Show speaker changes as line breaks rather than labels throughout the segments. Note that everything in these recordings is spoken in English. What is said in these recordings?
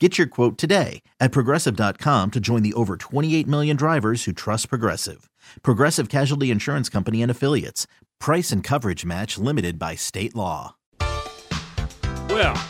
Get your quote today at progressive.com to join the over 28 million drivers who trust Progressive. Progressive Casualty Insurance Company and Affiliates. Price and coverage match limited by state law.
Well,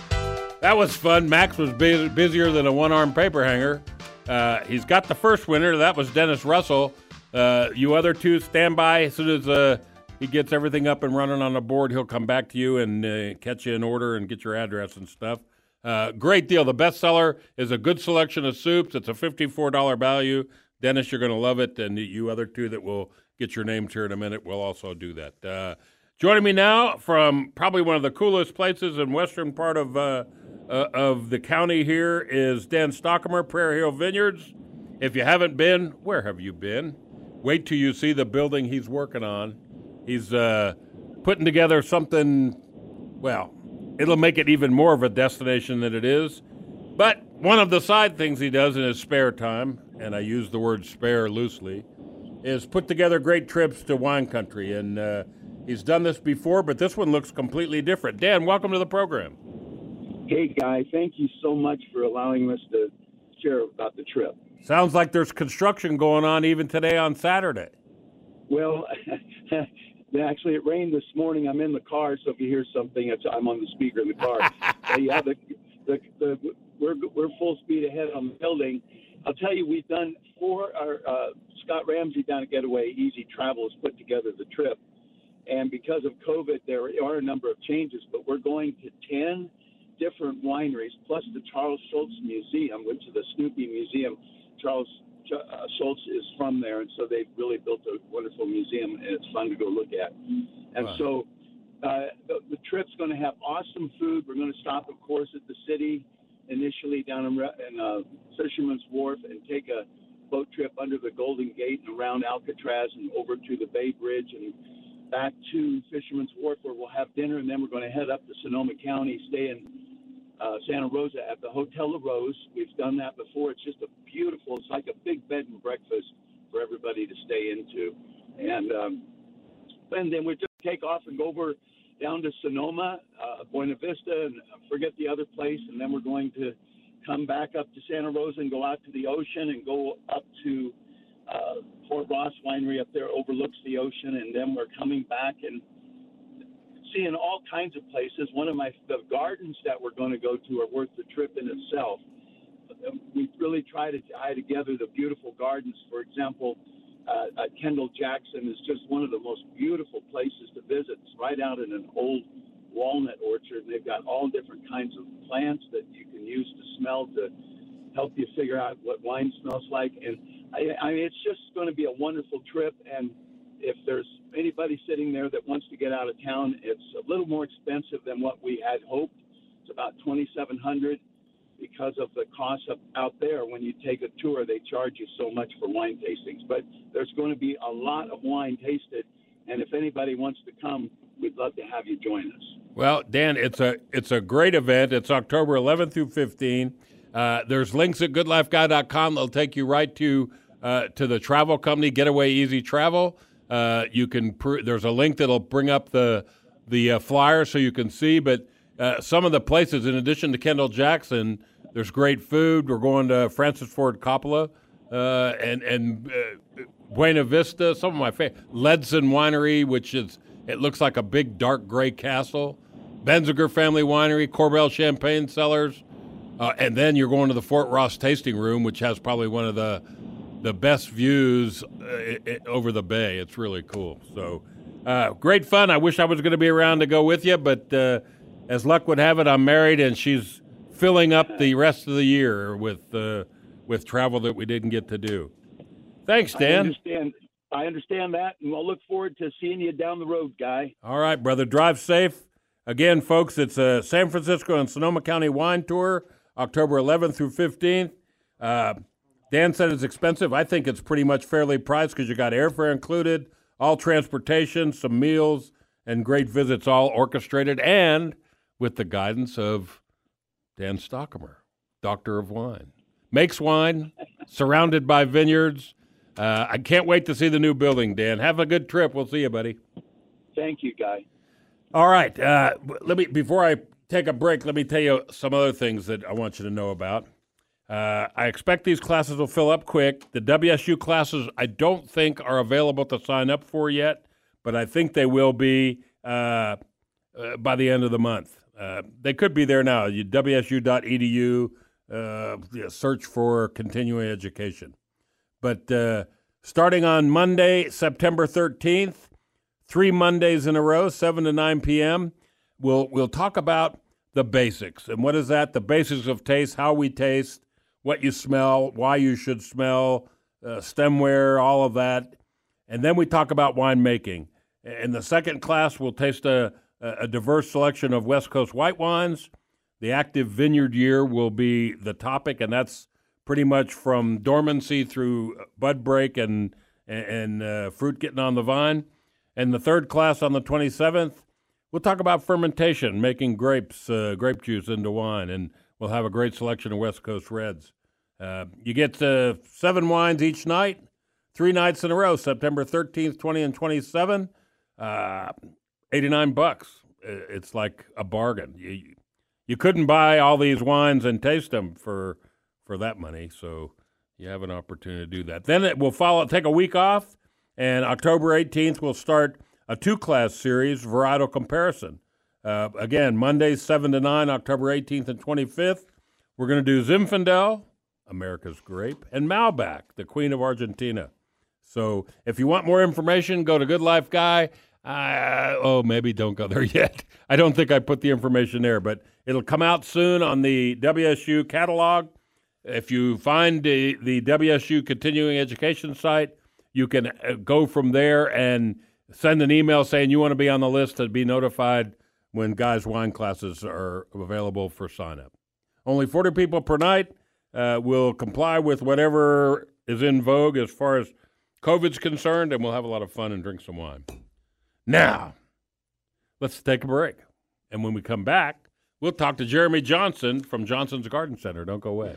that was fun. Max was bu- busier than a one armed paper hanger. Uh, he's got the first winner. That was Dennis Russell. Uh, you other two stand by. As soon as uh, he gets everything up and running on the board, he'll come back to you and uh, catch you in order and get your address and stuff. Uh, great deal. The bestseller is a good selection of soups. It's a $54 value. Dennis, you're going to love it. And you other two that will get your names here in a minute will also do that. Uh, joining me now from probably one of the coolest places in western part of, uh, uh of the county here is Dan Stockemer, Prairie Hill Vineyards. If you haven't been, where have you been? Wait till you see the building he's working on. He's uh, putting together something, well, it'll make it even more of a destination than it is. But one of the side things he does in his spare time, and I use the word spare loosely, is put together great trips to wine country. And uh, he's done this before, but this one looks completely different. Dan, welcome to the program.
Hey, Guy. Thank you so much for allowing us to share about the trip.
Sounds like there's construction going on even today on Saturday.
Well, Actually, it rained this morning. I'm in the car, so if you hear something, it's, I'm on the speaker in the car. yeah, the, the, the, we're we're full speed ahead on the building. I'll tell you, we've done four. Our uh, Scott Ramsey down at Getaway Easy Travel has put together the trip, and because of COVID, there are a number of changes. But we're going to ten different wineries, plus the Charles Schulz Museum, which is the Snoopy Museum. Charles uh, Schulz is from there, and so they've really built a wonderful museum, and it's fun to go look at. And wow. so uh, the, the trip's going to have awesome food. We're going to stop, of course, at the city initially down in, in uh, Fisherman's Wharf and take a boat trip under the Golden Gate and around Alcatraz and over to the Bay Bridge and back to Fisherman's Wharf where we'll have dinner, and then we're going to head up to Sonoma County, stay in uh, Santa Rosa at the Hotel La Rose. We've done that before. It's just a beautiful. It's like a big bed and breakfast for everybody to stay into, and um, and then we just take off and go over down to Sonoma, uh, Buena Vista, and forget the other place, and then we're going to come back up to Santa Rosa and go out to the ocean and go up to uh, Fort Ross Winery up there overlooks the ocean, and then we're coming back and seeing all kinds of places. One of my the gardens that we're going to go to are worth the trip in itself. We really try to tie together the beautiful gardens. For example, uh, uh, Kendall Jackson is just one of the most beautiful places to visit. It's right out in an old walnut orchard. And they've got all different kinds of plants that you can use to smell to help you figure out what wine smells like. And I, I mean, it's just going to be a wonderful trip. And if there's anybody sitting there that wants to get out of town, it's a little more expensive than what we had hoped. It's about 2,700 because of the cost of out there. When you take a tour, they charge you so much for wine tastings. But there's going to be a lot of wine tasted, and if anybody wants to come, we'd love to have you join us.
Well, Dan, it's a it's a great event. It's October 11th through 15. Uh, there's links at goodlifeguy.com. They'll take you right to uh, to the travel company, Getaway Easy Travel. Uh, you can pr- there's a link that'll bring up the the uh, flyer so you can see. But uh, some of the places, in addition to Kendall Jackson, there's great food. We're going to Francis Ford Coppola uh, and and uh, Buena Vista. Some of my favorite Ledson Winery, which is it looks like a big dark gray castle. Benziger Family Winery, Korbel Champagne Cellars. Uh, and then you're going to the Fort Ross tasting room, which has probably one of the the best views uh, it, over the bay. It's really cool. So uh, great fun. I wish I was going to be around to go with you, but uh, as luck would have it, I'm married, and she's filling up the rest of the year with uh, with travel that we didn't get to do. Thanks, Dan.
I understand. I understand that, and I'll look forward to seeing you down the road, guy.
All right, brother. Drive safe. Again, folks, it's a San Francisco and Sonoma County wine tour, October 11th through 15th. Dan said it's expensive. I think it's pretty much fairly priced because you got airfare included, all transportation, some meals, and great visits, all orchestrated and with the guidance of Dan Stockemer, Doctor of Wine. Makes wine, surrounded by vineyards. Uh, I can't wait to see the new building, Dan. Have a good trip. We'll see you, buddy.
Thank you, Guy.
All right. Uh, let me before I take a break. Let me tell you some other things that I want you to know about. Uh, I expect these classes will fill up quick. The WSU classes I don't think are available to sign up for yet, but I think they will be uh, uh by the end of the month. Uh, they could be there now. You, WSU.edu. Uh, yeah, search for continuing education. But uh, starting on Monday, September 13th, three Mondays in a row, 7 to 9 p.m., we'll, we'll talk about the basics. And what is that? The basics of taste, how we taste, what you smell, why you should smell, uh, stemware, all of that. And then we talk about winemaking. In the second class, we'll taste a, a diverse selection of West Coast white wines. The active vineyard year will be the topic, and that's pretty much from dormancy through bud break and and uh, fruit getting on the vine. And the third class on the 27th, we'll talk about fermentation, making grapes, uh, grape juice into wine, and we'll have a great selection of West Coast reds. Uh, you get uh, seven wines each night, three nights in a row, September 13th, 20, and 27. Uh, 89 bucks. It's like a bargain. You, you couldn't buy all these wines and taste them for – for that money. So you have an opportunity to do that. Then it will follow. Take a week off, and October 18th we'll start a two-class series, varietal comparison. Uh, again, Mondays 7 to 9, October 18th and 25th. We're going to do Zinfandel, America's grape, and Malbec, the Queen of Argentina. So if you want more information, go to Good Life Guy. Uh, oh, maybe don't go there yet. I don't think I put the information there, but it'll come out soon on the WSU catalog. If you find the, the WSU continuing education site, you can uh, go from there and send an email saying you want to be on the list to be notified when guys' wine classes are available for sign up. Only 40 people per night uh, will comply with whatever is in vogue as far as COVID's concerned, and we'll have a lot of fun and drink some wine. Now, let's take a break. And when we come back, we'll talk to Jeremy Johnson from Johnson's Garden Center. Don't go away.